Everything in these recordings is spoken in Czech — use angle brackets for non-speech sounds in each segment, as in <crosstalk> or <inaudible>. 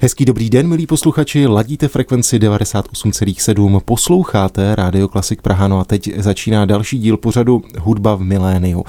Hezký dobrý den, milí posluchači, ladíte frekvenci 98,7, posloucháte Rádio Klasik Praha, no a teď začíná další díl pořadu Hudba v miléniu.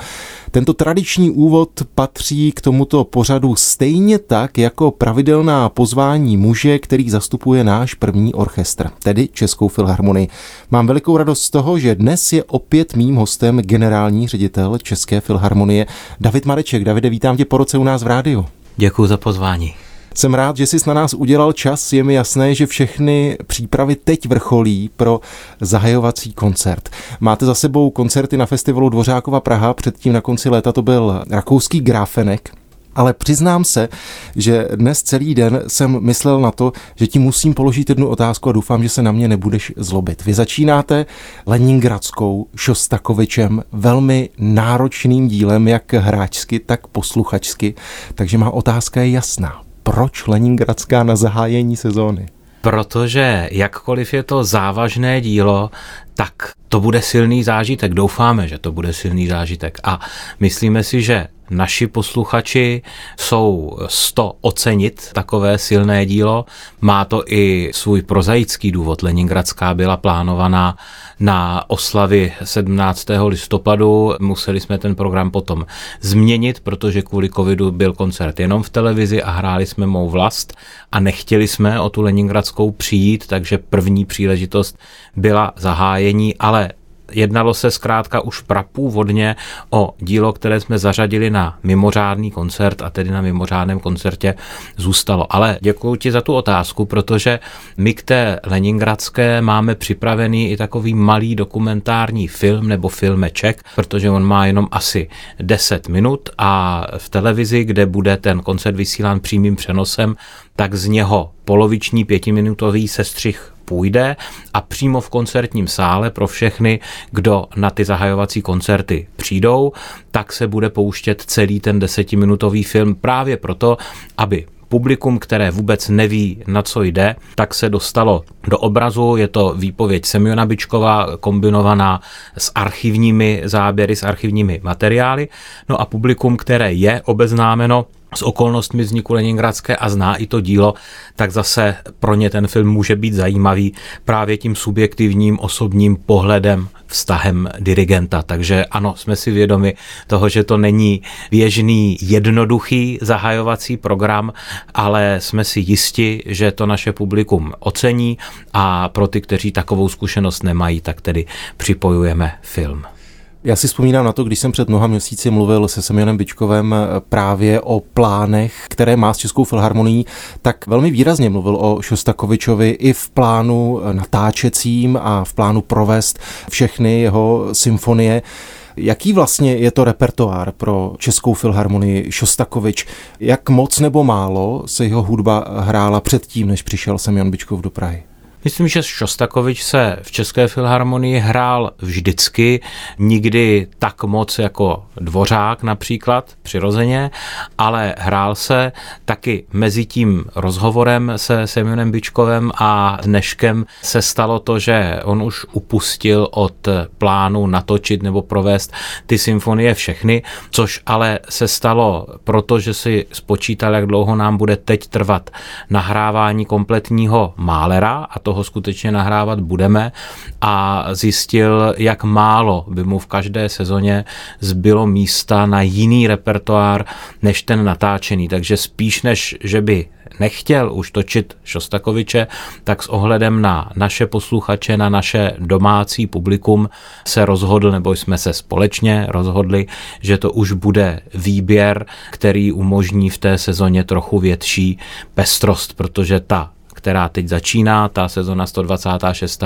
Tento tradiční úvod patří k tomuto pořadu stejně tak jako pravidelná pozvání muže, který zastupuje náš první orchestr, tedy Českou filharmonii. Mám velikou radost z toho, že dnes je opět mým hostem generální ředitel České filharmonie David Mareček. Davide, vítám tě po roce u nás v rádiu. Děkuji za pozvání. Jsem rád, že jsi na nás udělal čas. Je mi jasné, že všechny přípravy teď vrcholí pro zahajovací koncert. Máte za sebou koncerty na festivalu Dvořákova Praha, předtím na konci léta to byl rakouský Grafenek. Ale přiznám se, že dnes celý den jsem myslel na to, že ti musím položit jednu otázku a doufám, že se na mě nebudeš zlobit. Vy začínáte Leningradskou Šostakovičem velmi náročným dílem, jak hráčsky, tak posluchačsky, takže má otázka je jasná proč Leningradská na zahájení sezóny? Protože jakkoliv je to závažné dílo, tak to bude silný zážitek. Doufáme, že to bude silný zážitek. A myslíme si, že naši posluchači jsou sto ocenit takové silné dílo. Má to i svůj prozaický důvod. Leningradská byla plánovaná na oslavy 17. listopadu. Museli jsme ten program potom změnit, protože kvůli covidu byl koncert jenom v televizi a hráli jsme mou vlast a nechtěli jsme o tu Leningradskou přijít, takže první příležitost byla zahájení, ale Jednalo se zkrátka už prapůvodně o dílo, které jsme zařadili na mimořádný koncert a tedy na mimořádném koncertě zůstalo. Ale děkuji ti za tu otázku, protože my k té Leningradské máme připravený i takový malý dokumentární film nebo filmeček, protože on má jenom asi 10 minut a v televizi, kde bude ten koncert vysílán přímým přenosem, tak z něho poloviční pětiminutový sestřih půjde a přímo v koncertním sále pro všechny, kdo na ty zahajovací koncerty přijdou, tak se bude pouštět celý ten desetiminutový film právě proto, aby publikum, které vůbec neví, na co jde, tak se dostalo do obrazu. Je to výpověď Semiona Bičkova kombinovaná s archivními záběry, s archivními materiály. No a publikum, které je obeznámeno s okolnostmi vzniku Leningradské a zná i to dílo, tak zase pro ně ten film může být zajímavý právě tím subjektivním osobním pohledem, vztahem dirigenta. Takže ano, jsme si vědomi toho, že to není běžný, jednoduchý zahajovací program, ale jsme si jisti, že to naše publikum ocení a pro ty, kteří takovou zkušenost nemají, tak tedy připojujeme film. Já si vzpomínám na to, když jsem před mnoha měsíci mluvil se Semionem Bičkovem eh, právě o plánech, které má s Českou filharmonií, tak velmi výrazně mluvil o Šostakovičovi i v plánu eh, natáčecím a v plánu provést všechny jeho symfonie. Jaký vlastně je to repertoár pro Českou filharmonii Šostakovič? Jak moc nebo málo se jeho hudba hrála předtím, než přišel Semyon Bičkov do Prahy? Myslím, že Šostakovič se v České filharmonii hrál vždycky, nikdy tak moc jako Dvořák například, přirozeně, ale hrál se taky mezi tím rozhovorem se Semionem Bičkovem a dneškem se stalo to, že on už upustil od plánu natočit nebo provést ty symfonie všechny, což ale se stalo proto, že si spočítal, jak dlouho nám bude teď trvat nahrávání kompletního Málera a to toho skutečně nahrávat budeme a zjistil, jak málo by mu v každé sezóně zbylo místa na jiný repertoár než ten natáčený. Takže spíš než, že by nechtěl už točit Šostakoviče, tak s ohledem na naše posluchače, na naše domácí publikum se rozhodl, nebo jsme se společně rozhodli, že to už bude výběr, který umožní v té sezóně trochu větší pestrost, protože ta která teď začíná, ta sezona 126,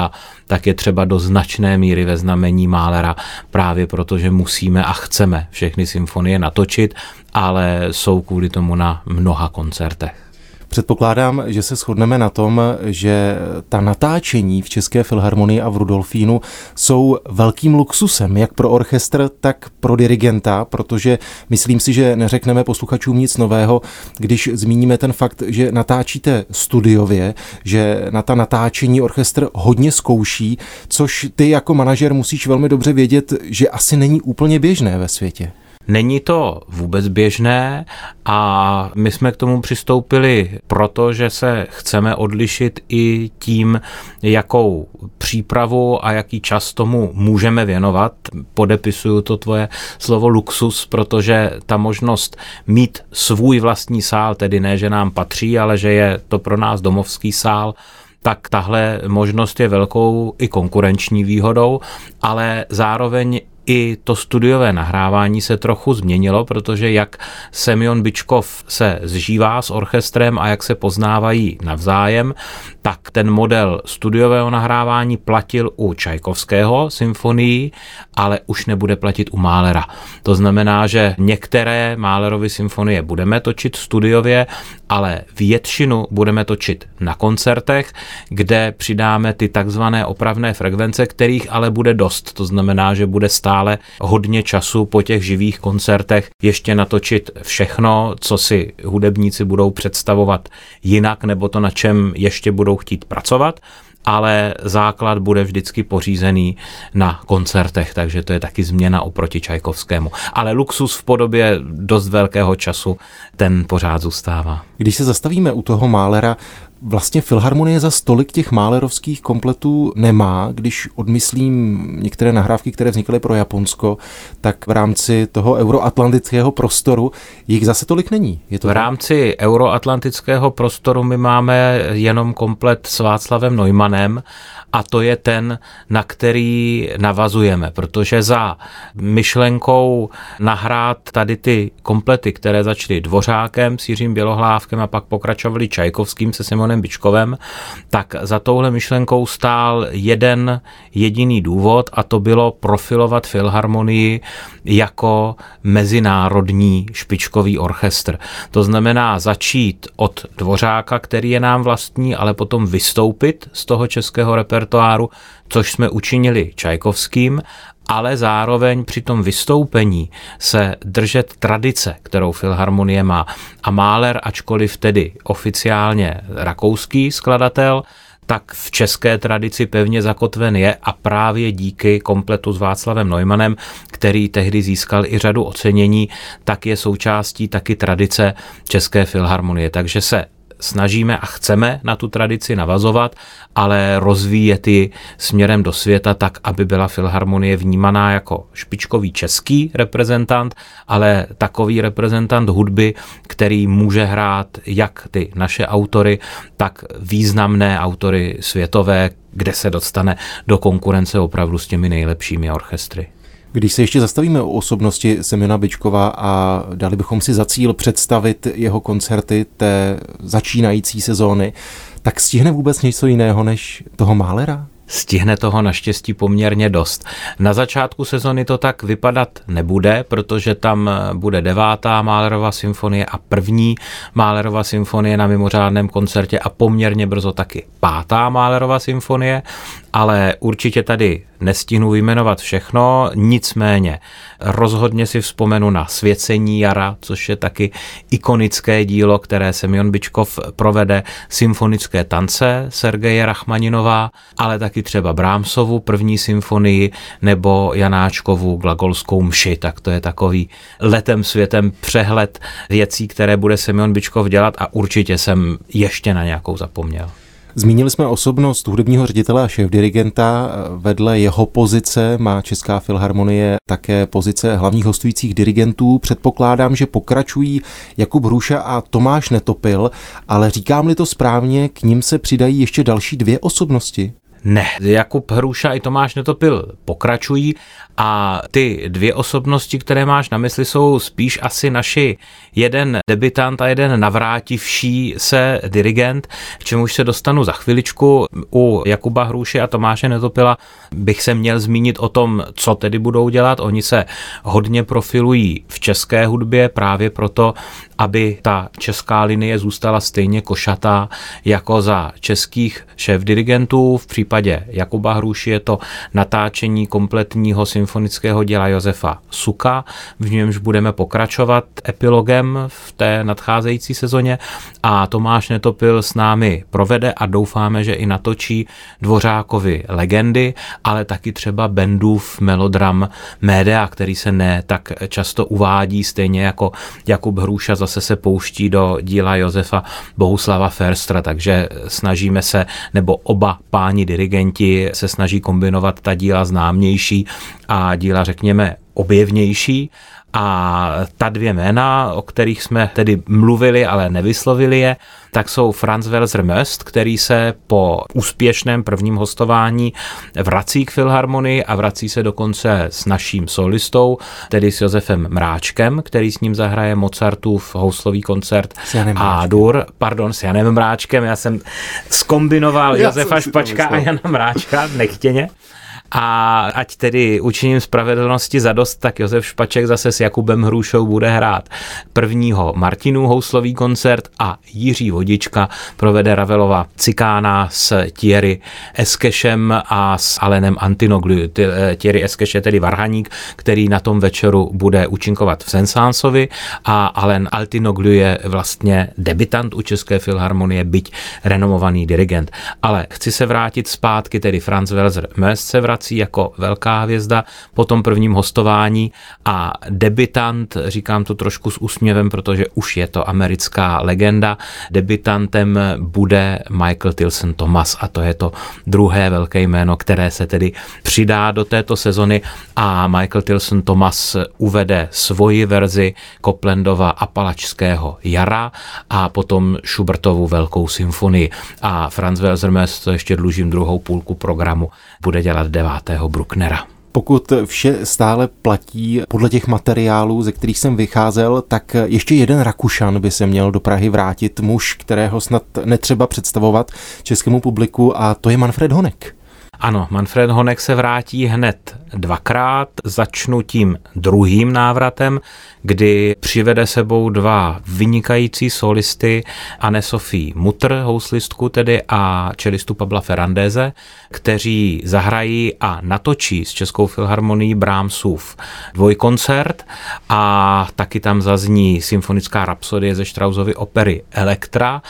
tak je třeba do značné míry ve znamení Málera právě proto, že musíme a chceme všechny symfonie natočit, ale jsou kvůli tomu na mnoha koncertech. Předpokládám, že se shodneme na tom, že ta natáčení v České filharmonii a v Rudolfínu jsou velkým luxusem, jak pro orchestr, tak pro dirigenta, protože myslím si, že neřekneme posluchačům nic nového, když zmíníme ten fakt, že natáčíte studiově, že na ta natáčení orchestr hodně zkouší, což ty jako manažer musíš velmi dobře vědět, že asi není úplně běžné ve světě. Není to vůbec běžné a my jsme k tomu přistoupili proto, že se chceme odlišit i tím, jakou přípravu a jaký čas tomu můžeme věnovat. Podepisuju to tvoje slovo luxus, protože ta možnost mít svůj vlastní sál, tedy ne, že nám patří, ale že je to pro nás domovský sál, tak tahle možnost je velkou i konkurenční výhodou, ale zároveň i to studiové nahrávání se trochu změnilo, protože jak Semyon Bičkov se zžívá s orchestrem a jak se poznávají navzájem, tak ten model studiového nahrávání platil u Čajkovského symfonii, ale už nebude platit u Málera. To znamená, že některé Málerovy symfonie budeme točit studiově, ale většinu budeme točit na koncertech, kde přidáme ty takzvané opravné frekvence, kterých ale bude dost. To znamená, že bude stále hodně času po těch živých koncertech ještě natočit všechno, co si hudebníci budou představovat jinak, nebo to, na čem ještě budou chtít pracovat ale základ bude vždycky pořízený na koncertech, takže to je taky změna oproti Čajkovskému. Ale luxus v podobě dost velkého času, ten pořád zůstává. Když se zastavíme u toho Málera, vlastně Filharmonie za stolik těch málerovských kompletů nemá. Když odmyslím některé nahrávky, které vznikly pro Japonsko, tak v rámci toho euroatlantického prostoru jich zase tolik není. Je to v rámci euroatlantického prostoru my máme jenom komplet s Václavem Neumannem a to je ten, na který navazujeme, protože za myšlenkou nahrát tady ty komplety, které začaly Dvořákem s Jiřím Bělohlávkem a pak pokračovali Čajkovským se Simonem Bičkovem, tak za touhle myšlenkou stál jeden jediný důvod a to bylo profilovat Filharmonii jako mezinárodní špičkový orchestr. To znamená začít od Dvořáka, který je nám vlastní, ale potom vystoupit z toho českého repertoáru, což jsme učinili Čajkovským ale zároveň při tom vystoupení se držet tradice, kterou Filharmonie má. A Mahler, ačkoliv tedy oficiálně rakouský skladatel, tak v české tradici pevně zakotven je a právě díky kompletu s Václavem Neumannem, který tehdy získal i řadu ocenění, tak je součástí taky tradice České filharmonie. Takže se snažíme a chceme na tu tradici navazovat, ale rozvíjet ji směrem do světa tak, aby byla Filharmonie vnímaná jako špičkový český reprezentant, ale takový reprezentant hudby, který může hrát jak ty naše autory, tak významné autory světové, kde se dostane do konkurence opravdu s těmi nejlepšími orchestry. Když se ještě zastavíme o osobnosti Semena Bičkova a dali bychom si za cíl představit jeho koncerty té začínající sezóny, tak stihne vůbec něco jiného než toho Málera? Stihne toho naštěstí poměrně dost. Na začátku sezony to tak vypadat nebude, protože tam bude devátá Málerova symfonie a první Málerova symfonie na mimořádném koncertě a poměrně brzo taky pátá Málerova symfonie ale určitě tady nestihnu vyjmenovat všechno, nicméně rozhodně si vzpomenu na Svěcení jara, což je taky ikonické dílo, které Semyon Bičkov provede, symfonické tance Sergeje Rachmaninová, ale taky třeba Brámsovu první symfonii nebo Janáčkovu glagolskou mši, tak to je takový letem světem přehled věcí, které bude Semyon Bičkov dělat a určitě jsem ještě na nějakou zapomněl. Zmínili jsme osobnost hudebního ředitele a šéf-dirigenta. Vedle jeho pozice má Česká filharmonie také pozice hlavních hostujících dirigentů. Předpokládám, že pokračují Jakub Hruša a Tomáš Netopil, ale říkám-li to správně, k ním se přidají ještě další dvě osobnosti. Ne, Jakub Hruša i Tomáš Netopil pokračují a ty dvě osobnosti, které máš na mysli, jsou spíš asi naši jeden debitant a jeden navrátivší se dirigent, k čemuž se dostanu za chviličku. U Jakuba Hruše a Tomáše Netopila bych se měl zmínit o tom, co tedy budou dělat. Oni se hodně profilují v české hudbě právě proto, aby ta česká linie zůstala stejně košatá jako za českých šéf-dirigentů. V případě Jakuba Hruši je to natáčení kompletního symfonického díla Josefa Suka, v němž budeme pokračovat epilogem v té nadcházející sezóně a Tomáš Netopil s námi provede a doufáme, že i natočí Dvořákovi legendy, ale taky třeba Bendův melodram Médea, který se ne tak často uvádí, stejně jako Jakub Hruša zase se pouští do díla Josefa Bohuslava Ferstra, takže snažíme se, nebo oba páni dirigenti se snaží kombinovat ta díla známější a díla, řekněme, objevnější a ta dvě jména, o kterých jsme tedy mluvili, ale nevyslovili je, tak jsou Franz Welser Möst, který se po úspěšném prvním hostování vrací k Filharmonii a vrací se dokonce s naším solistou, tedy s Josefem Mráčkem, který s ním zahraje Mozartův houslový koncert a dur, pardon, s Janem Mráčkem, já jsem skombinoval já Josefa Špačka a Jana Mráčka nechtěně. A ať tedy učiním spravedlnosti za dost, tak Josef Špaček zase s Jakubem Hrušou bude hrát prvního Martinů houslový koncert a Jiří Vodička provede Ravelova Cikána s Thierry Eskešem a s Alenem Antinoglu. Eh, Thierry Eskeš je tedy varhaník, který na tom večeru bude účinkovat v Sensánsovi a Alen Altinoglu je vlastně debitant u České filharmonie, byť renomovaný dirigent. Ale chci se vrátit zpátky, tedy Franz Welser Möst se vrací prací jako velká hvězda po tom prvním hostování. A debitant, říkám to trošku s úsměvem, protože už je to americká legenda, debitantem bude Michael Tilson Thomas. A to je to druhé velké jméno, které se tedy přidá do této sezony. A Michael Tilson Thomas uvede svoji verzi Coplandova Apalačského jara a potom Schubertovu velkou symfonii. A Franz Welser to ještě dlužím druhou půlku programu, bude dělat 9 Brucknera. Pokud vše stále platí podle těch materiálů, ze kterých jsem vycházel, tak ještě jeden Rakušan by se měl do Prahy vrátit, muž, kterého snad netřeba představovat českému publiku, a to je Manfred Honek. Ano, Manfred Honek se vrátí hned dvakrát. Začnu tím druhým návratem, kdy přivede sebou dva vynikající solisty, Anne Sophie Mutr, houslistku tedy, a čelistu Pabla Ferrandeze, kteří zahrají a natočí s Českou filharmonií Brahmsův dvojkoncert a taky tam zazní symfonická rapsodie ze Strausovy opery Elektra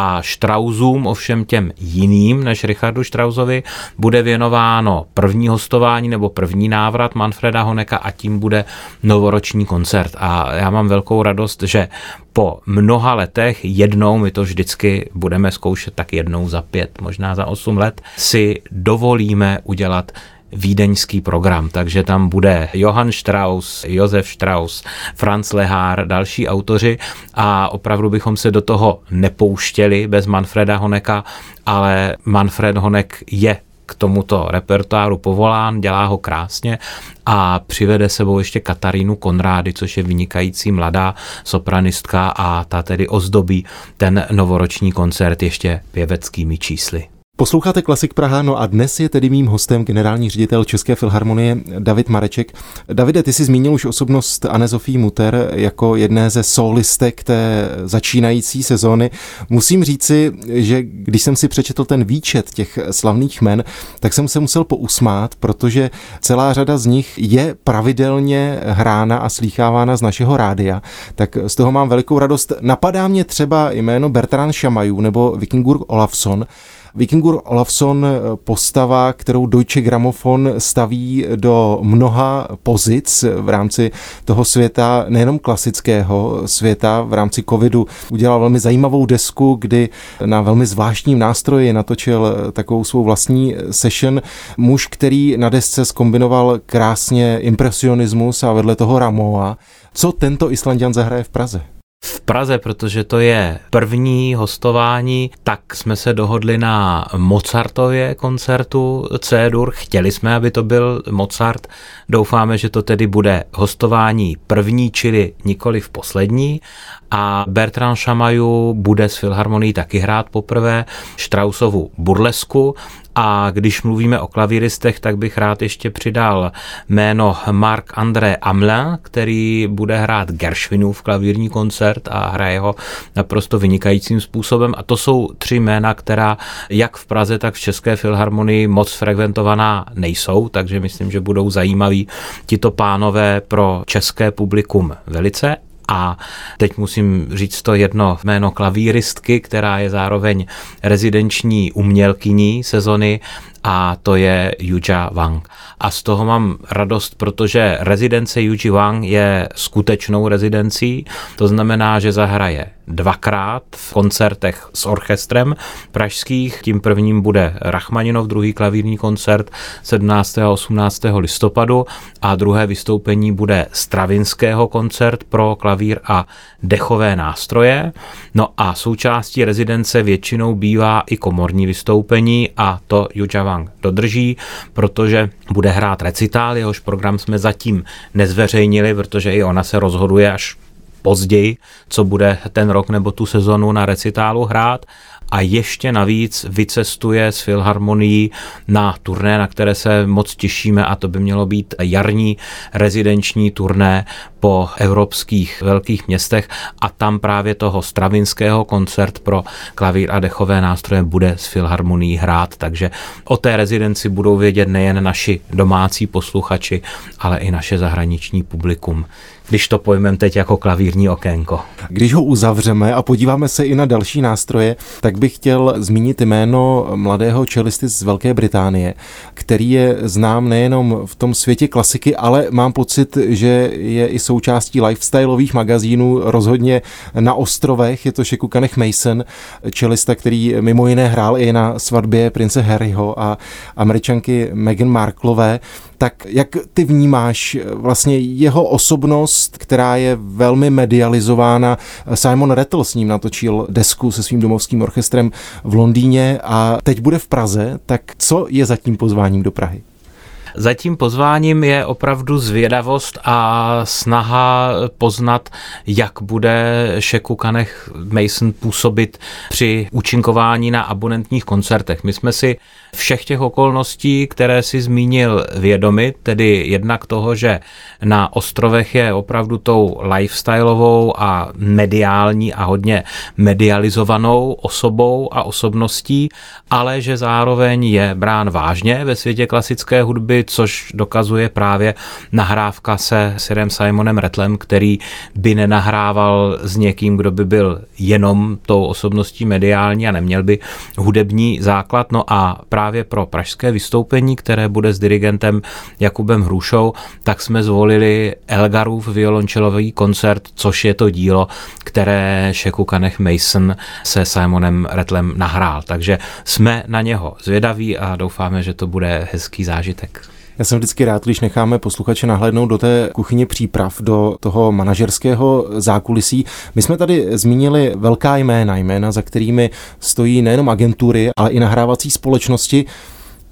a Strausům, ovšem těm jiným než Richardu Strausovi, bude věnováno první hostování nebo první návrat Manfreda Honeka a tím bude novoroční koncert. A já mám velkou radost, že po mnoha letech, jednou, my to vždycky budeme zkoušet tak jednou za pět, možná za osm let, si dovolíme udělat vídeňský program, takže tam bude Johann Strauss, Josef Strauss, Franz Lehár, další autoři a opravdu bychom se do toho nepouštěli bez Manfreda Honeka, ale Manfred Honek je k tomuto repertoáru povolán, dělá ho krásně a přivede sebou ještě Katarínu Konrády, což je vynikající mladá sopranistka a ta tedy ozdobí ten novoroční koncert ještě pěveckými čísly. Posloucháte Klasik Praha, no a dnes je tedy mým hostem generální ředitel České filharmonie David Mareček. Davide, ty jsi zmínil už osobnost Anne Zofí Muter jako jedné ze solistek té začínající sezóny. Musím říci, že když jsem si přečetl ten výčet těch slavných men, tak jsem se musel pousmát, protože celá řada z nich je pravidelně hrána a slýchávána z našeho rádia. Tak z toho mám velikou radost. Napadá mě třeba jméno Bertrand Šamajů nebo Vikingur Olafsson, Vikingur Olafsson eh, postava, kterou Deutsche Grammophon staví do mnoha pozic v rámci toho světa, nejenom klasického světa, v rámci covidu udělal velmi zajímavou desku, kdy na velmi zvláštním nástroji natočil takovou svou vlastní session. Muž, který na desce skombinoval krásně impresionismus a vedle toho Ramoa. Co tento Islandian zahraje v Praze? V Praze, protože to je první hostování, tak jsme se dohodli na Mozartově koncertu C-dur. Chtěli jsme, aby to byl Mozart. Doufáme, že to tedy bude hostování první, čili nikoli v poslední. A Bertrand Šamaju bude s Filharmonií taky hrát poprvé Straussovu burlesku a když mluvíme o klavíristech, tak bych rád ještě přidal jméno Marc André Amelin, který bude hrát Gershwinův klavírní koncert a hraje ho naprosto vynikajícím způsobem. A to jsou tři jména, která jak v Praze, tak v České filharmonii moc frekventovaná nejsou, takže myslím, že budou zajímaví tito pánové pro české publikum velice. A teď musím říct to jedno jméno klavíristky, která je zároveň rezidenční umělkyní sezony a to je Yuja Wang. A z toho mám radost, protože rezidence Yuji Wang je skutečnou rezidencí, to znamená, že zahraje dvakrát v koncertech s orchestrem pražských. Tím prvním bude Rachmaninov, druhý klavírní koncert 17. a 18. listopadu a druhé vystoupení bude Stravinského koncert pro klavír a dechové nástroje. No a součástí rezidence většinou bývá i komorní vystoupení a to Yuja Wang dodrží, protože bude hrát recitál, jehož program jsme zatím nezveřejnili, protože i ona se rozhoduje až později, co bude ten rok nebo tu sezonu na recitálu hrát a ještě navíc vycestuje s Filharmonií na turné, na které se moc těšíme a to by mělo být jarní rezidenční turné po evropských velkých městech. A tam právě toho stravinského koncert pro klavír a dechové nástroje bude s Filharmonií hrát, takže o té rezidenci budou vědět nejen naši domácí posluchači, ale i naše zahraniční publikum když to pojmem teď jako klavírní okénko. Když ho uzavřeme a podíváme se i na další nástroje, tak bych chtěl zmínit jméno mladého čelisty z Velké Británie, který je znám nejenom v tom světě klasiky, ale mám pocit, že je i součástí lifestyleových magazínů, rozhodně na ostrovech, je to Šeku Kanech Mason, čelista, který mimo jiné hrál i na svatbě prince Harryho a američanky Meghan Marklové. Tak jak ty vnímáš vlastně jeho osobnost, která je velmi medializována? Simon Rattle s ním natočil desku se svým domovským orchestrem v Londýně a teď bude v Praze, tak co je za tím pozváním do Prahy? Za tím pozváním je opravdu zvědavost a snaha poznat, jak bude Šeku Kanech Mason působit při účinkování na abonentních koncertech. My jsme si všech těch okolností, které si zmínil vědomi, tedy jednak toho, že na ostrovech je opravdu tou lifestyleovou a mediální a hodně medializovanou osobou a osobností, ale že zároveň je brán vážně ve světě klasické hudby, což dokazuje právě nahrávka se Sirem Simonem Retlem, který by nenahrával s někým, kdo by byl jenom tou osobností mediální a neměl by hudební základ. No a právě pro pražské vystoupení, které bude s dirigentem Jakubem Hrušou, tak jsme zvolili Elgarův violončelový koncert, což je to dílo, které Šeku Kanech Mason se Simonem Retlem nahrál. Takže jsme na něho zvědaví a doufáme, že to bude hezký zážitek. Já jsem vždycky rád, když necháme posluchače nahlédnout do té kuchyně příprav, do toho manažerského zákulisí. My jsme tady zmínili velká jména, jména, za kterými stojí nejenom agentury, ale i nahrávací společnosti.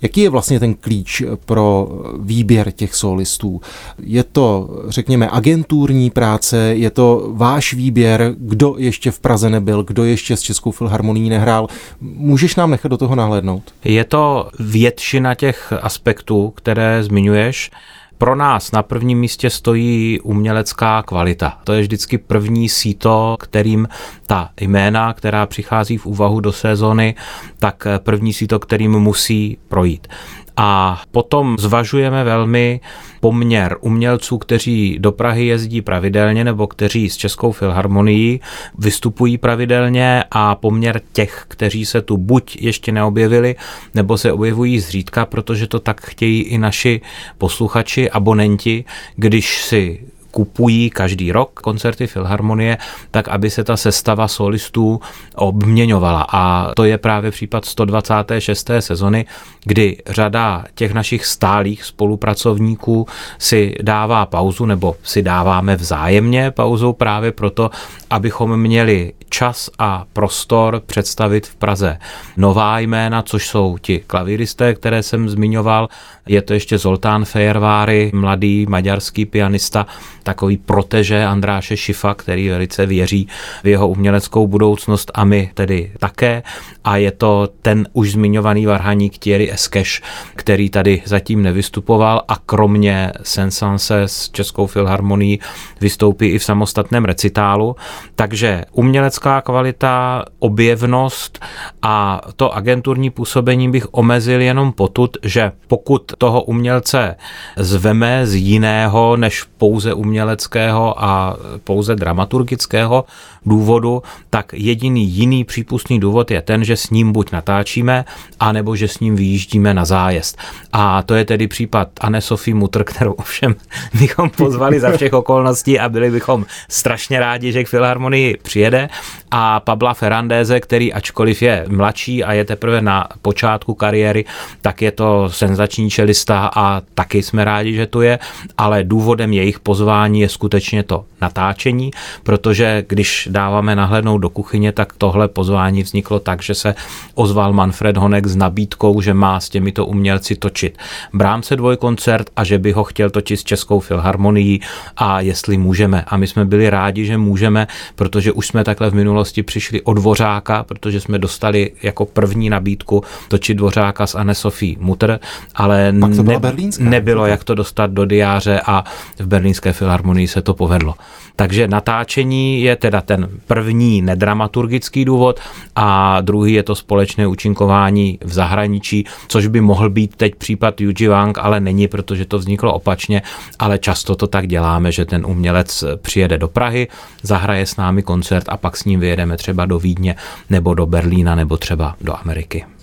Jaký je vlastně ten klíč pro výběr těch solistů? Je to, řekněme, agenturní práce, je to váš výběr, kdo ještě v Praze nebyl, kdo ještě s Českou filharmonií nehrál? Můžeš nám nechat do toho nahlédnout? Je to většina těch aspektů, které zmiňuješ. Pro nás na prvním místě stojí umělecká kvalita. To je vždycky první síto, kterým ta jména, která přichází v úvahu do sezóny, tak první síto, kterým musí projít. A potom zvažujeme velmi poměr umělců, kteří do Prahy jezdí pravidelně nebo kteří s Českou filharmonií vystupují pravidelně a poměr těch, kteří se tu buď ještě neobjevili, nebo se objevují zřídka, protože to tak chtějí i naši posluchači, abonenti, když si kupují každý rok koncerty Filharmonie, tak aby se ta sestava solistů obměňovala. A to je právě případ 126. sezony, kdy řada těch našich stálých spolupracovníků si dává pauzu, nebo si dáváme vzájemně pauzu právě proto, abychom měli čas a prostor představit v Praze nová jména, což jsou ti klavíristé, které jsem zmiňoval. Je to ještě Zoltán Fejerváry, mladý maďarský pianista, takový proteže Andráše Šifa, který velice věří v jeho uměleckou budoucnost a my tedy také. A je to ten už zmiňovaný varhaník Thierry Eskeš, který tady zatím nevystupoval a kromě Sensanse s Českou filharmonií vystoupí i v samostatném recitálu. Takže umělecká kvalita, objevnost a to agenturní působení bych omezil jenom potud, že pokud toho umělce zveme z jiného než pouze uměleckého a pouze dramaturgického důvodu, tak jediný jiný přípustný důvod je ten, že s ním buď natáčíme, anebo že s ním vyjíždíme na zájezd. A to je tedy případ Anne Sophie Mutr, kterou ovšem <laughs> bychom pozvali za všech okolností a byli bychom strašně rádi, že k Filharmonii přijede. A Pabla Ferrandéze, který ačkoliv je mladší a je teprve na počátku kariéry, tak je to senzační čelista a taky jsme rádi, že tu je, ale důvodem jejich pozvání je skutečně to natáčení, protože když dáváme nahlédnout do kuchyně, tak tohle pozvání vzniklo tak, že se ozval Manfred Honek s nabídkou, že má s těmito umělci točit Brámce dvojkoncert a že by ho chtěl točit s Českou filharmonií a jestli můžeme. A my jsme byli rádi, že můžeme, protože už jsme takhle v minulosti přišli od Dvořáka, protože jsme dostali jako první nabídku točit Dvořáka s Anne Sophie Mutter, ale ne, nebylo jak to dostat do diáře a v berlínské filharmonii se to povedlo. Takže natáčení je teda ten první nedramaturgický důvod a druhý je to společné účinkování v zahraničí, což by mohl být teď případ Yuji Wang, ale není, protože to vzniklo opačně, ale často to tak děláme, že ten umělec přijede do Prahy, zahraje s námi koncert a pak s ním vyjedeme třeba do Vídně nebo do Berlína nebo třeba do Ameriky.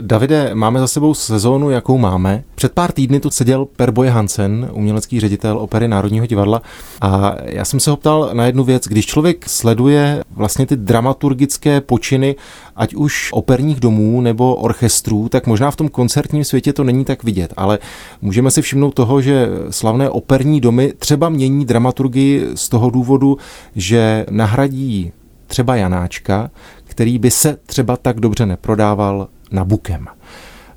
Davide, máme za sebou sezónu, jakou máme. Před pár týdny tu seděl Per Boje Hansen, umělecký ředitel opery Národního divadla a já jsem se ho ptal na jednu věc. Když člověk sleduje vlastně ty dramaturgické počiny, ať už operních domů nebo orchestrů, tak možná v tom koncertním světě to není tak vidět, ale můžeme si všimnout toho, že slavné operní domy třeba mění dramaturgii z toho důvodu, že nahradí třeba Janáčka, který by se třeba tak dobře neprodával Nabukem.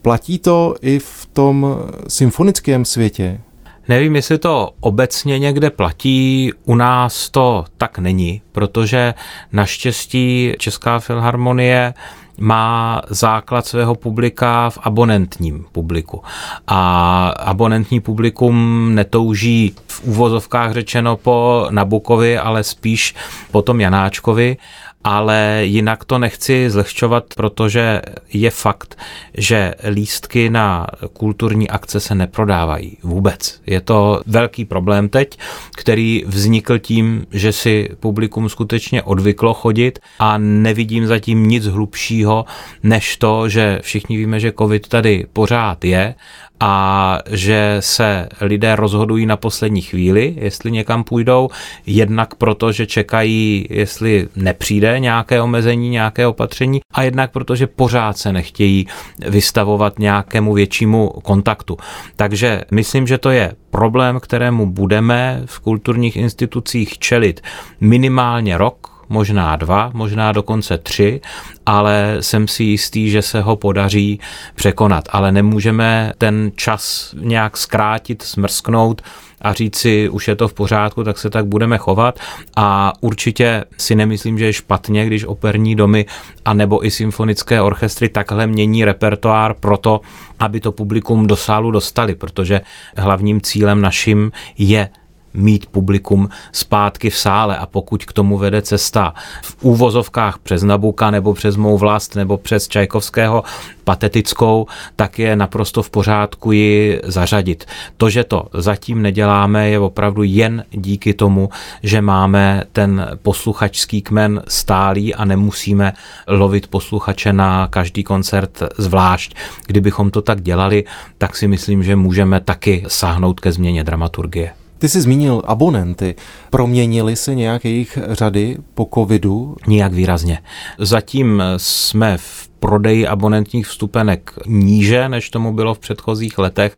Platí to i v tom symfonickém světě? Nevím, jestli to obecně někde platí, u nás to tak není, protože naštěstí Česká filharmonie má základ svého publika v abonentním publiku. A abonentní publikum netouží v úvozovkách řečeno po Nabukovi, ale spíš po tom Janáčkovi ale jinak to nechci zlehčovat, protože je fakt, že lístky na kulturní akce se neprodávají vůbec. Je to velký problém teď, který vznikl tím, že si publikum skutečně odvyklo chodit a nevidím zatím nic hlubšího, než to, že všichni víme, že covid tady pořád je a že se lidé rozhodují na poslední chvíli, jestli někam půjdou, jednak proto, že čekají, jestli nepřijde nějaké omezení, nějaké opatření, a jednak proto, že pořád se nechtějí vystavovat nějakému většímu kontaktu. Takže myslím, že to je problém, kterému budeme v kulturních institucích čelit minimálně rok, možná dva, možná dokonce tři, ale jsem si jistý, že se ho podaří překonat. Ale nemůžeme ten čas nějak zkrátit, smrsknout a říct si, už je to v pořádku, tak se tak budeme chovat. A určitě si nemyslím, že je špatně, když operní domy a nebo i symfonické orchestry takhle mění repertoár proto, aby to publikum do sálu dostali, protože hlavním cílem naším je mít publikum zpátky v sále a pokud k tomu vede cesta v úvozovkách přes Nabuka nebo přes mou vlast nebo přes Čajkovského patetickou, tak je naprosto v pořádku ji zařadit. To, že to zatím neděláme, je opravdu jen díky tomu, že máme ten posluchačský kmen stálý a nemusíme lovit posluchače na každý koncert zvlášť. Kdybychom to tak dělali, tak si myslím, že můžeme taky sáhnout ke změně dramaturgie. Ty jsi zmínil abonenty. Proměnily se nějak jejich řady po covidu? Nijak výrazně. Zatím jsme v prodeji abonentních vstupenek níže, než tomu bylo v předchozích letech,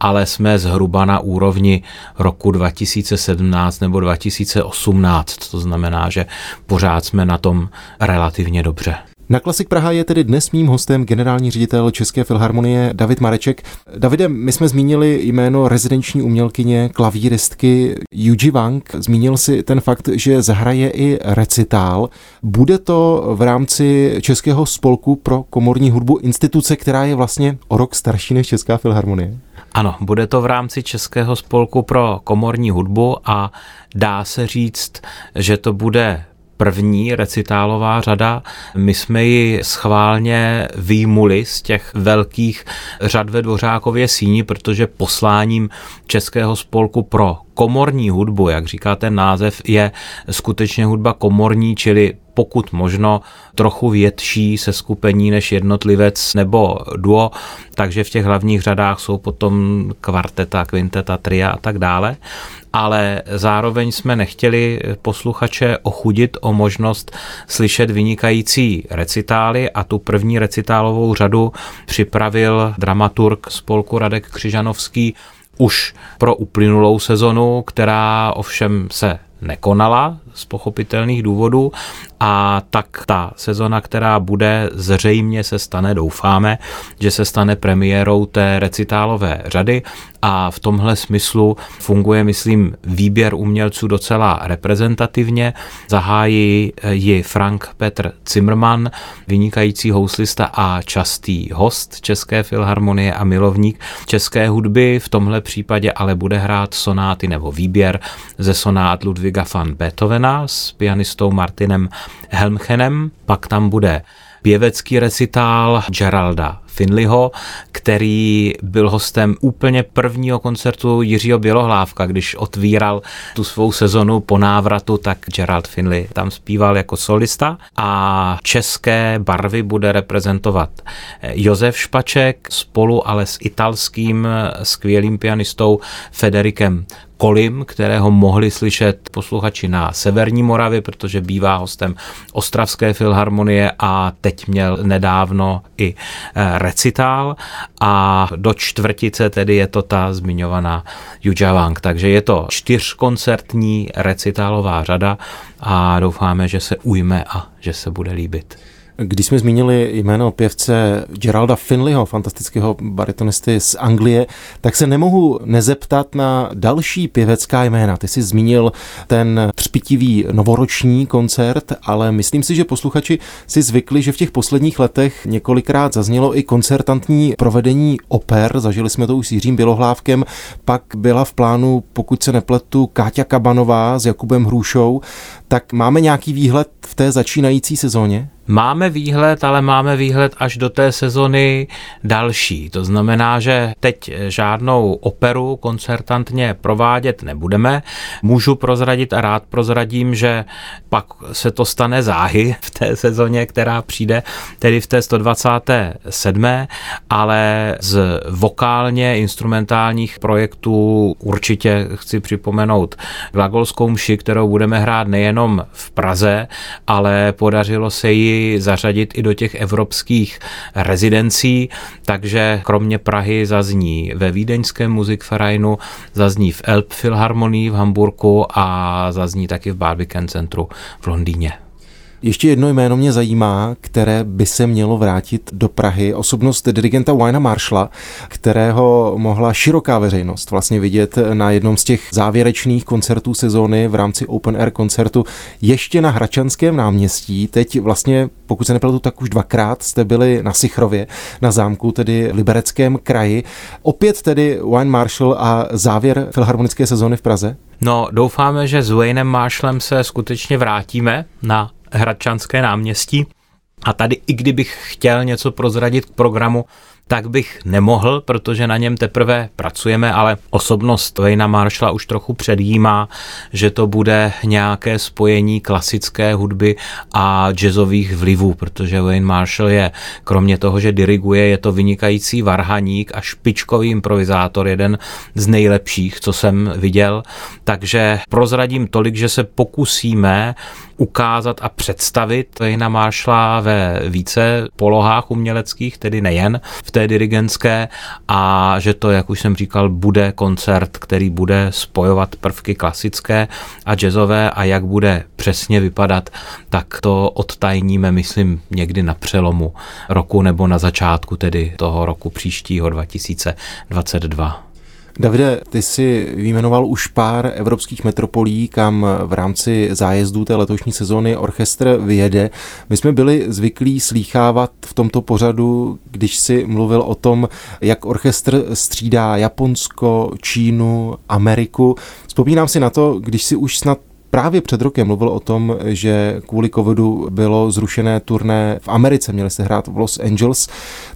ale jsme zhruba na úrovni roku 2017 nebo 2018. To znamená, že pořád jsme na tom relativně dobře. Na Klasik Praha je tedy dnes mým hostem generální ředitel České filharmonie David Mareček. Davide, my jsme zmínili jméno rezidenční umělkyně, klavíristky Yuji Wang. Zmínil si ten fakt, že zahraje i recitál. Bude to v rámci Českého spolku pro komorní hudbu instituce, která je vlastně o rok starší než Česká filharmonie? Ano, bude to v rámci Českého spolku pro komorní hudbu a dá se říct, že to bude první recitálová řada. My jsme ji schválně výjimuli z těch velkých řad ve Dvořákově síni, protože posláním Českého spolku pro komorní hudbu, jak říká ten název, je skutečně hudba komorní, čili pokud možno trochu větší seskupení než jednotlivec nebo duo, takže v těch hlavních řadách jsou potom kvarteta, kvinteta, tria a tak dále ale zároveň jsme nechtěli posluchače ochudit o možnost slyšet vynikající recitály a tu první recitálovou řadu připravil dramaturg spolku Radek Křižanovský už pro uplynulou sezonu, která ovšem se nekonala z pochopitelných důvodů a tak ta sezona, která bude, zřejmě se stane, doufáme, že se stane premiérou té recitálové řady a v tomhle smyslu funguje, myslím, výběr umělců docela reprezentativně. Zahájí ji Frank Petr Zimmermann, vynikající houslista a častý host České filharmonie a milovník české hudby. V tomhle případě ale bude hrát sonáty nebo výběr ze sonát Ludwiga van Beethovena s pianistou Martinem Helmchenem. Pak tam bude pěvecký recitál Geralda Finleyho, který byl hostem úplně prvního koncertu Jiřího Bělohlávka, když otvíral tu svou sezonu po návratu, tak Gerald Finley tam zpíval jako solista a české barvy bude reprezentovat Josef Špaček spolu ale s italským skvělým pianistou Federikem Kolim, kterého mohli slyšet posluchači na Severní Moravě, protože bývá hostem Ostravské filharmonie a teď měl nedávno i eh, recitál a do čtvrtice tedy je to ta zmiňovaná Yujavang. Takže je to čtyřkoncertní recitálová řada a doufáme, že se ujme a že se bude líbit. Když jsme zmínili jméno pěvce Geralda Finleyho, fantastického baritonisty z Anglie, tak se nemohu nezeptat na další pěvecká jména. Ty jsi zmínil ten třpitivý novoroční koncert, ale myslím si, že posluchači si zvykli, že v těch posledních letech několikrát zaznělo i koncertantní provedení oper. Zažili jsme to už s Jiřím Bělohlávkem, pak byla v plánu, pokud se nepletu, Káťa Kabanová s Jakubem Hrušou. Tak máme nějaký výhled v té začínající sezóně? Máme výhled, ale máme výhled až do té sezony další. To znamená, že teď žádnou operu koncertantně provádět nebudeme. Můžu prozradit a rád prozradím, že pak se to stane záhy <laughs> v té sezóně, která přijde, tedy v té 127. Ale z vokálně instrumentálních projektů určitě chci připomenout Glagolskou mši, kterou budeme hrát nejenom v Praze, ale podařilo se ji zařadit i do těch evropských rezidencí, takže kromě Prahy zazní ve Vídeňském Musikvereinu, zazní v Elb Philharmonii v Hamburgu a zazní taky v Barbican centru v Londýně. Ještě jedno jméno mě zajímá, které by se mělo vrátit do Prahy. Osobnost dirigenta Wina Marshalla, kterého mohla široká veřejnost vlastně vidět na jednom z těch závěrečných koncertů sezóny v rámci Open Air koncertu ještě na Hračanském náměstí. Teď vlastně, pokud se nepletu, tak už dvakrát jste byli na Sichrově, na zámku, tedy Libereckém kraji. Opět tedy Wine Marshall a závěr filharmonické sezóny v Praze? No, doufáme, že s Waynem Marshallem se skutečně vrátíme na Hradčanské náměstí. A tady, i kdybych chtěl něco prozradit k programu, tak bych nemohl, protože na něm teprve pracujeme, ale osobnost Wayna Marshalla už trochu předjímá, že to bude nějaké spojení klasické hudby a jazzových vlivů, protože Wayne Marshall je, kromě toho, že diriguje, je to vynikající varhaník a špičkový improvizátor, jeden z nejlepších, co jsem viděl, takže prozradím tolik, že se pokusíme ukázat a představit Wayna Marshalla ve více polohách uměleckých, tedy nejen v té dirigentské a že to, jak už jsem říkal, bude koncert, který bude spojovat prvky klasické a jazzové a jak bude přesně vypadat, tak to odtajníme, myslím, někdy na přelomu roku nebo na začátku tedy toho roku příštího 2022. Davide, ty jsi vyjmenoval už pár evropských metropolí, kam v rámci zájezdů té letošní sezóny orchestr vyjede. My jsme byli zvyklí slýchávat v tomto pořadu, když si mluvil o tom, jak orchestr střídá Japonsko, Čínu, Ameriku. Vzpomínám si na to, když si už snad právě před rokem mluvil o tom, že kvůli covidu bylo zrušené turné v Americe, měli se hrát v Los Angeles,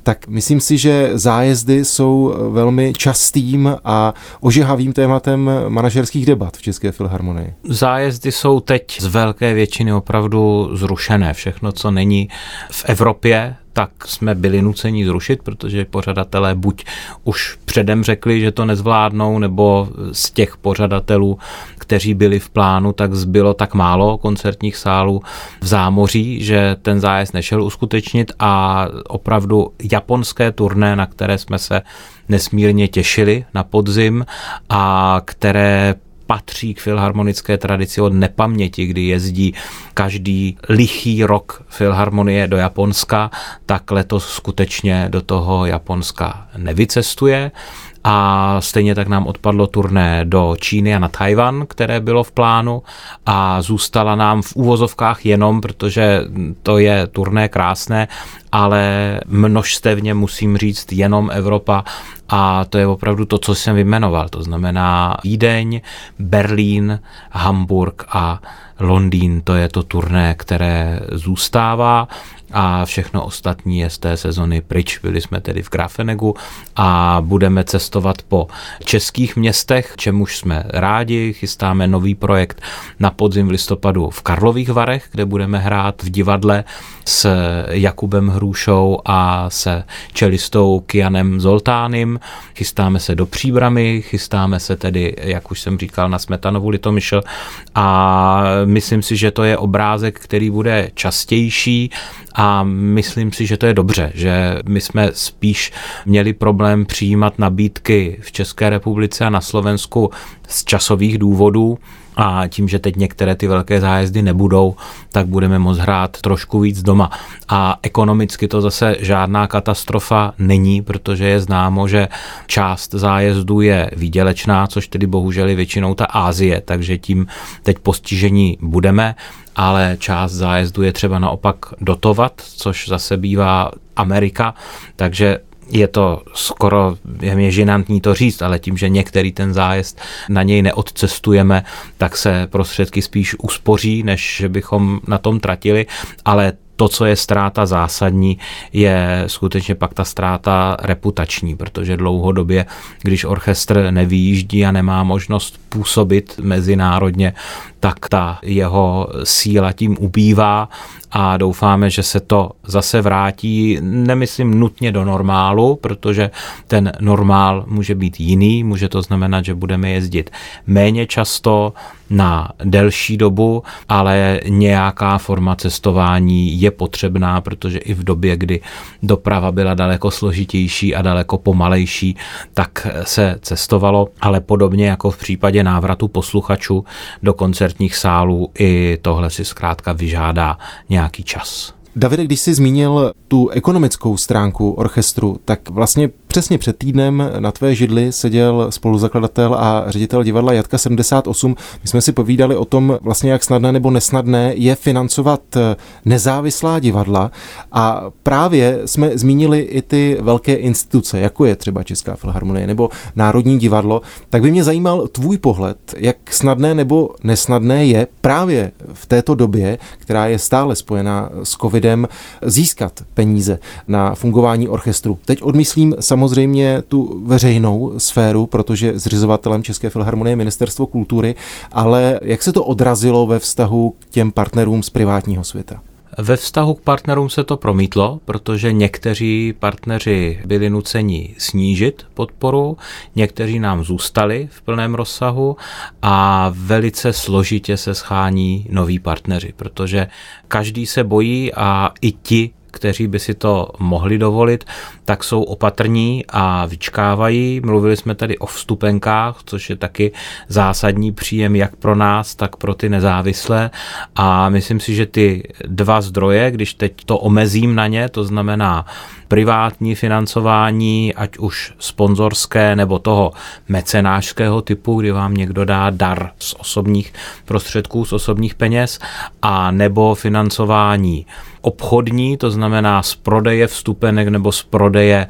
tak myslím si, že zájezdy jsou velmi častým a ožehavým tématem manažerských debat v České filharmonii. Zájezdy jsou teď z velké většiny opravdu zrušené. Všechno, co není v Evropě, tak jsme byli nuceni zrušit, protože pořadatelé buď už předem řekli, že to nezvládnou, nebo z těch pořadatelů, kteří byli v plánu, tak zbylo tak málo koncertních sálů v zámoří, že ten zájezd nešel uskutečnit a opravdu japonské turné, na které jsme se nesmírně těšili na podzim a které patří k filharmonické tradici od nepaměti, kdy jezdí každý lichý rok filharmonie do Japonska, tak letos skutečně do toho Japonska nevycestuje a stejně tak nám odpadlo turné do Číny a na Tajvan, které bylo v plánu a zůstala nám v úvozovkách jenom, protože to je turné krásné, ale množstevně musím říct jenom Evropa a to je opravdu to, co jsem vyjmenoval. To znamená Vídeň, Berlín, Hamburg a Londýn. To je to turné, které zůstává a všechno ostatní je z té sezony pryč. Byli jsme tedy v Grafenegu a budeme cestovat po českých městech, čemuž jsme rádi. Chystáme nový projekt na podzim v listopadu v Karlových Varech, kde budeme hrát v divadle s Jakubem Hrůšou a se čelistou Kianem Zoltánem. Chystáme se do Příbramy, chystáme se tedy, jak už jsem říkal, na Smetanovu Litomyšl a myslím si, že to je obrázek, který bude častější a myslím si, že to je dobře, že my jsme spíš měli problém přijímat nabídky v České republice a na Slovensku z časových důvodů, a tím, že teď některé ty velké zájezdy nebudou, tak budeme moct hrát trošku víc doma. A ekonomicky to zase žádná katastrofa není, protože je známo, že část zájezdu je výdělečná, což tedy bohužel je většinou ta Ázie, takže tím teď postižení budeme ale část zájezdu je třeba naopak dotovat, což zase bývá Amerika, takže je to skoro, je mě žinantní to říct, ale tím, že některý ten zájezd na něj neodcestujeme, tak se prostředky spíš uspoří, než že bychom na tom tratili, ale to, co je ztráta zásadní, je skutečně pak ta ztráta reputační, protože dlouhodobě, když orchestr nevýjíždí a nemá možnost působit mezinárodně, tak ta jeho síla tím ubývá a doufáme, že se to zase vrátí, nemyslím nutně do normálu, protože ten normál může být jiný, může to znamenat, že budeme jezdit méně často, na delší dobu, ale nějaká forma cestování je potřebná, protože i v době, kdy doprava byla daleko složitější a daleko pomalejší, tak se cestovalo, ale podobně jako v případě návratu posluchačů do koncertních sálů, i tohle si zkrátka vyžádá nějaký čas. Davide, když jsi zmínil tu ekonomickou stránku orchestru, tak vlastně Přesně před týdnem na tvé židli seděl spoluzakladatel a ředitel divadla Jatka 78. My jsme si povídali o tom vlastně, jak snadné nebo nesnadné je financovat nezávislá divadla a právě jsme zmínili i ty velké instituce, jako je třeba Česká filharmonie nebo Národní divadlo. Tak by mě zajímal tvůj pohled, jak snadné nebo nesnadné je právě v této době, která je stále spojená s covidem, získat peníze na fungování orchestru. Teď odmyslím samozřejmě tu veřejnou sféru, protože zřizovatelem České filharmonie je Ministerstvo kultury, ale jak se to odrazilo ve vztahu k těm partnerům z privátního světa? Ve vztahu k partnerům se to promítlo, protože někteří partneři byli nuceni snížit podporu, někteří nám zůstali v plném rozsahu a velice složitě se schání noví partneři, protože každý se bojí a i ti, kteří by si to mohli dovolit, tak jsou opatrní a vyčkávají. Mluvili jsme tady o vstupenkách, což je taky zásadní příjem jak pro nás, tak pro ty nezávislé. A myslím si, že ty dva zdroje, když teď to omezím na ně, to znamená privátní financování, ať už sponzorské nebo toho mecenářského typu, kdy vám někdo dá dar z osobních prostředků, z osobních peněz, a nebo financování obchodní, to znamená z prodeje vstupenek nebo z prodeje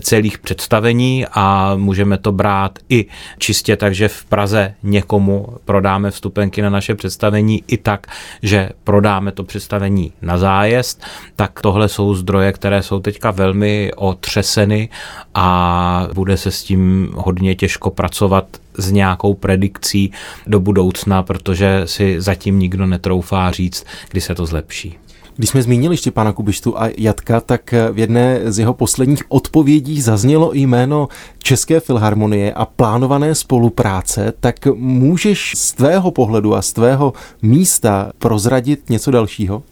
celých představení a můžeme to brát i čistě tak, že v Praze někomu prodáme vstupenky na naše představení i tak, že prodáme to představení na zájezd, tak tohle jsou zdroje, které jsou teďka velmi otřeseny a bude se s tím hodně těžko pracovat s nějakou predikcí do budoucna, protože si zatím nikdo netroufá říct, kdy se to zlepší. Když jsme zmínili Štěpána Kubištu a Jatka, tak v jedné z jeho posledních odpovědí zaznělo jméno České filharmonie a plánované spolupráce, tak můžeš z tvého pohledu a z tvého místa prozradit něco dalšího?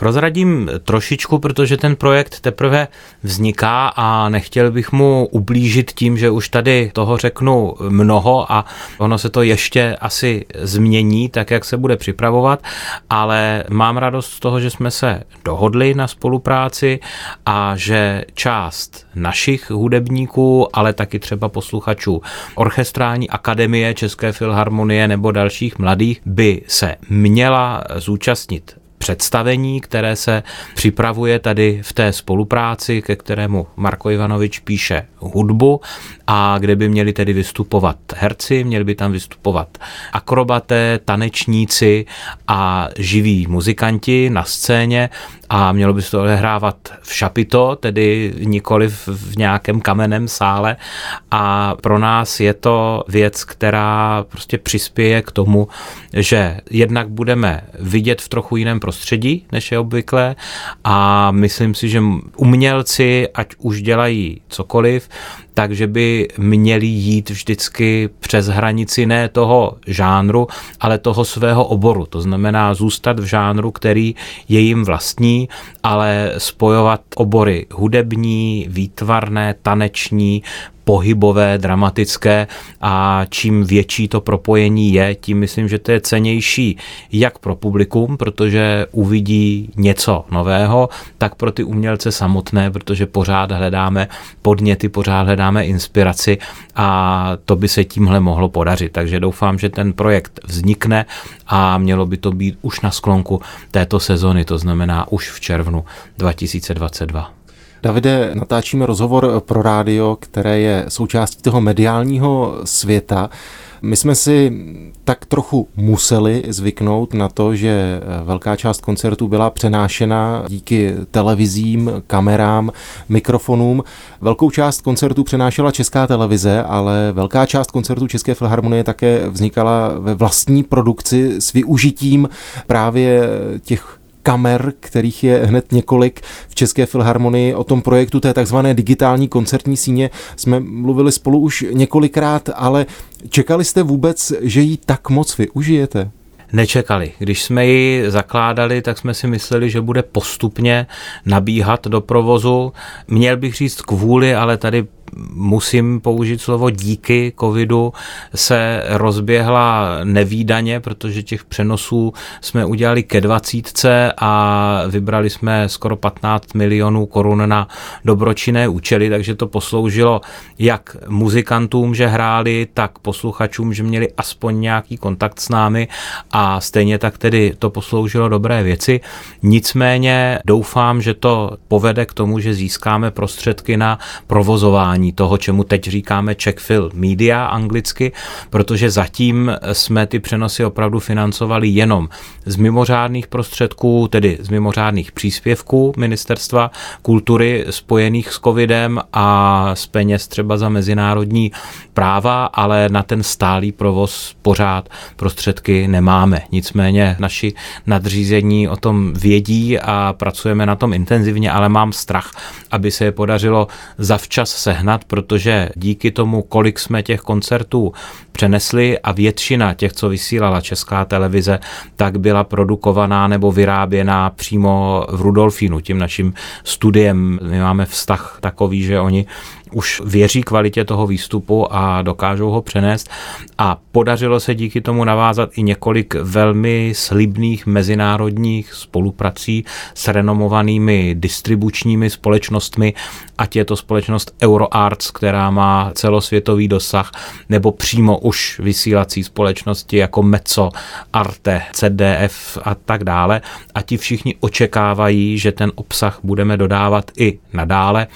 Prozradím trošičku, protože ten projekt teprve vzniká a nechtěl bych mu ublížit tím, že už tady toho řeknu mnoho a ono se to ještě asi změní, tak jak se bude připravovat, ale mám radost z toho, že jsme se dohodli na spolupráci a že část našich hudebníků, ale taky třeba posluchačů Orchestrální akademie České filharmonie nebo dalších mladých by se měla zúčastnit představení, které se připravuje tady v té spolupráci, ke kterému Marko Ivanovič píše hudbu a kde by měli tedy vystupovat herci, měli by tam vystupovat akrobaté, tanečníci a živí muzikanti na scéně a mělo by se to odehrávat v šapito, tedy nikoli v nějakém kamenném sále. A pro nás je to věc, která prostě přispěje k tomu, že jednak budeme vidět v trochu jiném prostředí, než je obvyklé a myslím si, že umělci, ať už dělají cokoliv, takže by měli jít vždycky přes hranici ne toho žánru, ale toho svého oboru. To znamená zůstat v žánru, který je jim vlastní, ale spojovat obory hudební, výtvarné, taneční, pohybové, dramatické a čím větší to propojení je, tím myslím, že to je cenější jak pro publikum, protože uvidí něco nového, tak pro ty umělce samotné, protože pořád hledáme podněty, pořád hledáme inspiraci a to by se tímhle mohlo podařit. Takže doufám, že ten projekt vznikne a mělo by to být už na sklonku této sezony, to znamená už v červnu 2022. Davide, natáčíme rozhovor pro rádio, které je součástí toho mediálního světa. My jsme si tak trochu museli zvyknout na to, že velká část koncertů byla přenášena díky televizím, kamerám, mikrofonům. Velkou část koncertů přenášela Česká televize, ale velká část koncertů České filharmonie také vznikala ve vlastní produkci s využitím právě těch kamer, kterých je hned několik v České filharmonii. O tom projektu té takzvané digitální koncertní síně jsme mluvili spolu už několikrát, ale čekali jste vůbec, že ji tak moc využijete? nečekali. Když jsme ji zakládali, tak jsme si mysleli, že bude postupně nabíhat do provozu. Měl bych říct kvůli, ale tady musím použít slovo díky covidu, se rozběhla nevýdaně, protože těch přenosů jsme udělali ke dvacítce a vybrali jsme skoro 15 milionů korun na dobročinné účely, takže to posloužilo jak muzikantům, že hráli, tak posluchačům, že měli aspoň nějaký kontakt s námi a stejně tak tedy to posloužilo dobré věci. Nicméně doufám, že to povede k tomu, že získáme prostředky na provozování toho, čemu teď říkáme check fill media anglicky, protože zatím jsme ty přenosy opravdu financovali jenom z mimořádných prostředků, tedy z mimořádných příspěvků Ministerstva kultury spojených s covidem a z peněz třeba za mezinárodní práva, ale na ten stálý provoz pořád prostředky nemáme. Nicméně naši nadřízení o tom vědí a pracujeme na tom intenzivně, ale mám strach, aby se je podařilo zavčas sehnat, protože díky tomu, kolik jsme těch koncertů přenesli a většina těch, co vysílala Česká televize, tak byla produkovaná nebo vyráběná přímo v Rudolfínu, tím naším studiem. My máme vztah takový, že oni už věří kvalitě toho výstupu a dokážou ho přenést. A podařilo se díky tomu navázat i několik velmi slibných mezinárodních spoluprací s renomovanými distribučními společnostmi, ať je to společnost EuroArts, která má celosvětový dosah, nebo přímo už vysílací společnosti jako Meco, Arte, CDF a tak dále. A ti všichni očekávají, že ten obsah budeme dodávat i nadále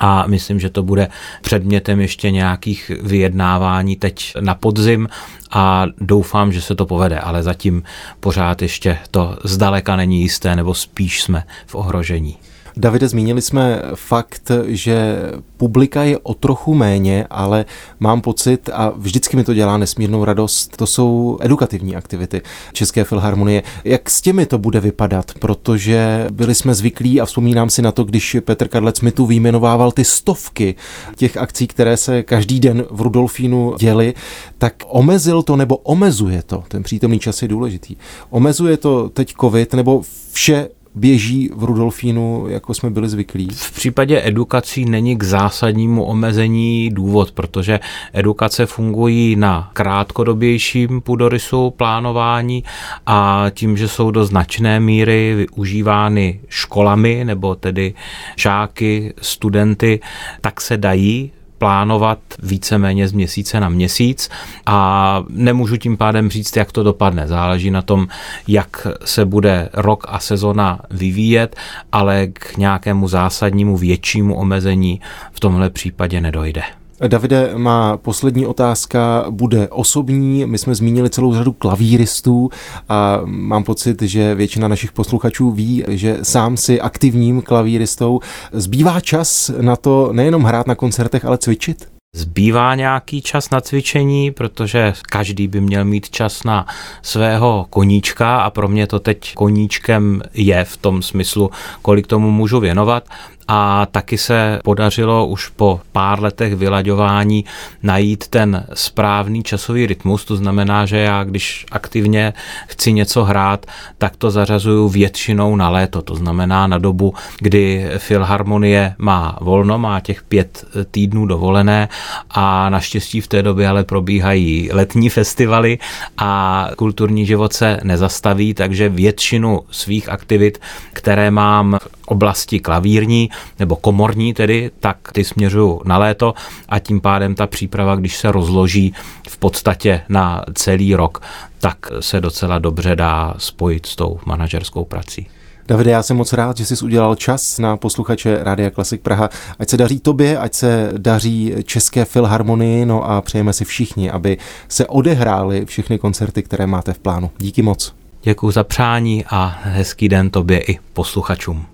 a myslím, že to bude předmětem ještě nějakých vyjednávání teď na podzim a doufám, že se to povede, ale zatím pořád ještě to zdaleka není jisté, nebo spíš jsme v ohrožení. Davide, zmínili jsme fakt, že publika je o trochu méně, ale mám pocit, a vždycky mi to dělá nesmírnou radost, to jsou edukativní aktivity České filharmonie. Jak s těmi to bude vypadat? Protože byli jsme zvyklí a vzpomínám si na to, když Petr Kadlec mi tu výjmenovával ty stovky těch akcí, které se každý den v Rudolfínu děly, tak omezil to nebo omezuje to, ten přítomný čas je důležitý, omezuje to teď covid nebo vše běží v Rudolfínu, jako jsme byli zvyklí? V případě edukací není k zásadnímu omezení důvod, protože edukace fungují na krátkodobějším půdorysu plánování a tím, že jsou do značné míry využívány školami nebo tedy žáky, studenty, tak se dají plánovat víceméně z měsíce na měsíc a nemůžu tím pádem říct, jak to dopadne. Záleží na tom, jak se bude rok a sezona vyvíjet, ale k nějakému zásadnímu většímu omezení v tomhle případě nedojde. Davide, má poslední otázka bude osobní. My jsme zmínili celou řadu klavíristů a mám pocit, že většina našich posluchačů ví, že sám si aktivním klavíristou. Zbývá čas na to nejenom hrát na koncertech, ale cvičit? Zbývá nějaký čas na cvičení, protože každý by měl mít čas na svého koníčka a pro mě to teď koníčkem je v tom smyslu, kolik tomu můžu věnovat a taky se podařilo už po pár letech vylaďování najít ten správný časový rytmus, to znamená, že já když aktivně chci něco hrát, tak to zařazuju většinou na léto, to znamená na dobu, kdy Filharmonie má volno, má těch pět týdnů dovolené a naštěstí v té době ale probíhají letní festivaly a kulturní život se nezastaví, takže většinu svých aktivit, které mám v oblasti klavírní, nebo komorní tedy, tak ty směřuju na léto a tím pádem ta příprava, když se rozloží v podstatě na celý rok, tak se docela dobře dá spojit s tou manažerskou prací. Davide, já jsem moc rád, že jsi udělal čas na posluchače Rádia Klasik Praha. Ať se daří tobě, ať se daří České filharmonii, no a přejeme si všichni, aby se odehrály všechny koncerty, které máte v plánu. Díky moc. Děkuji za přání a hezký den tobě i posluchačům.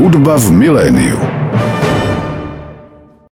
Hudba v miléniu.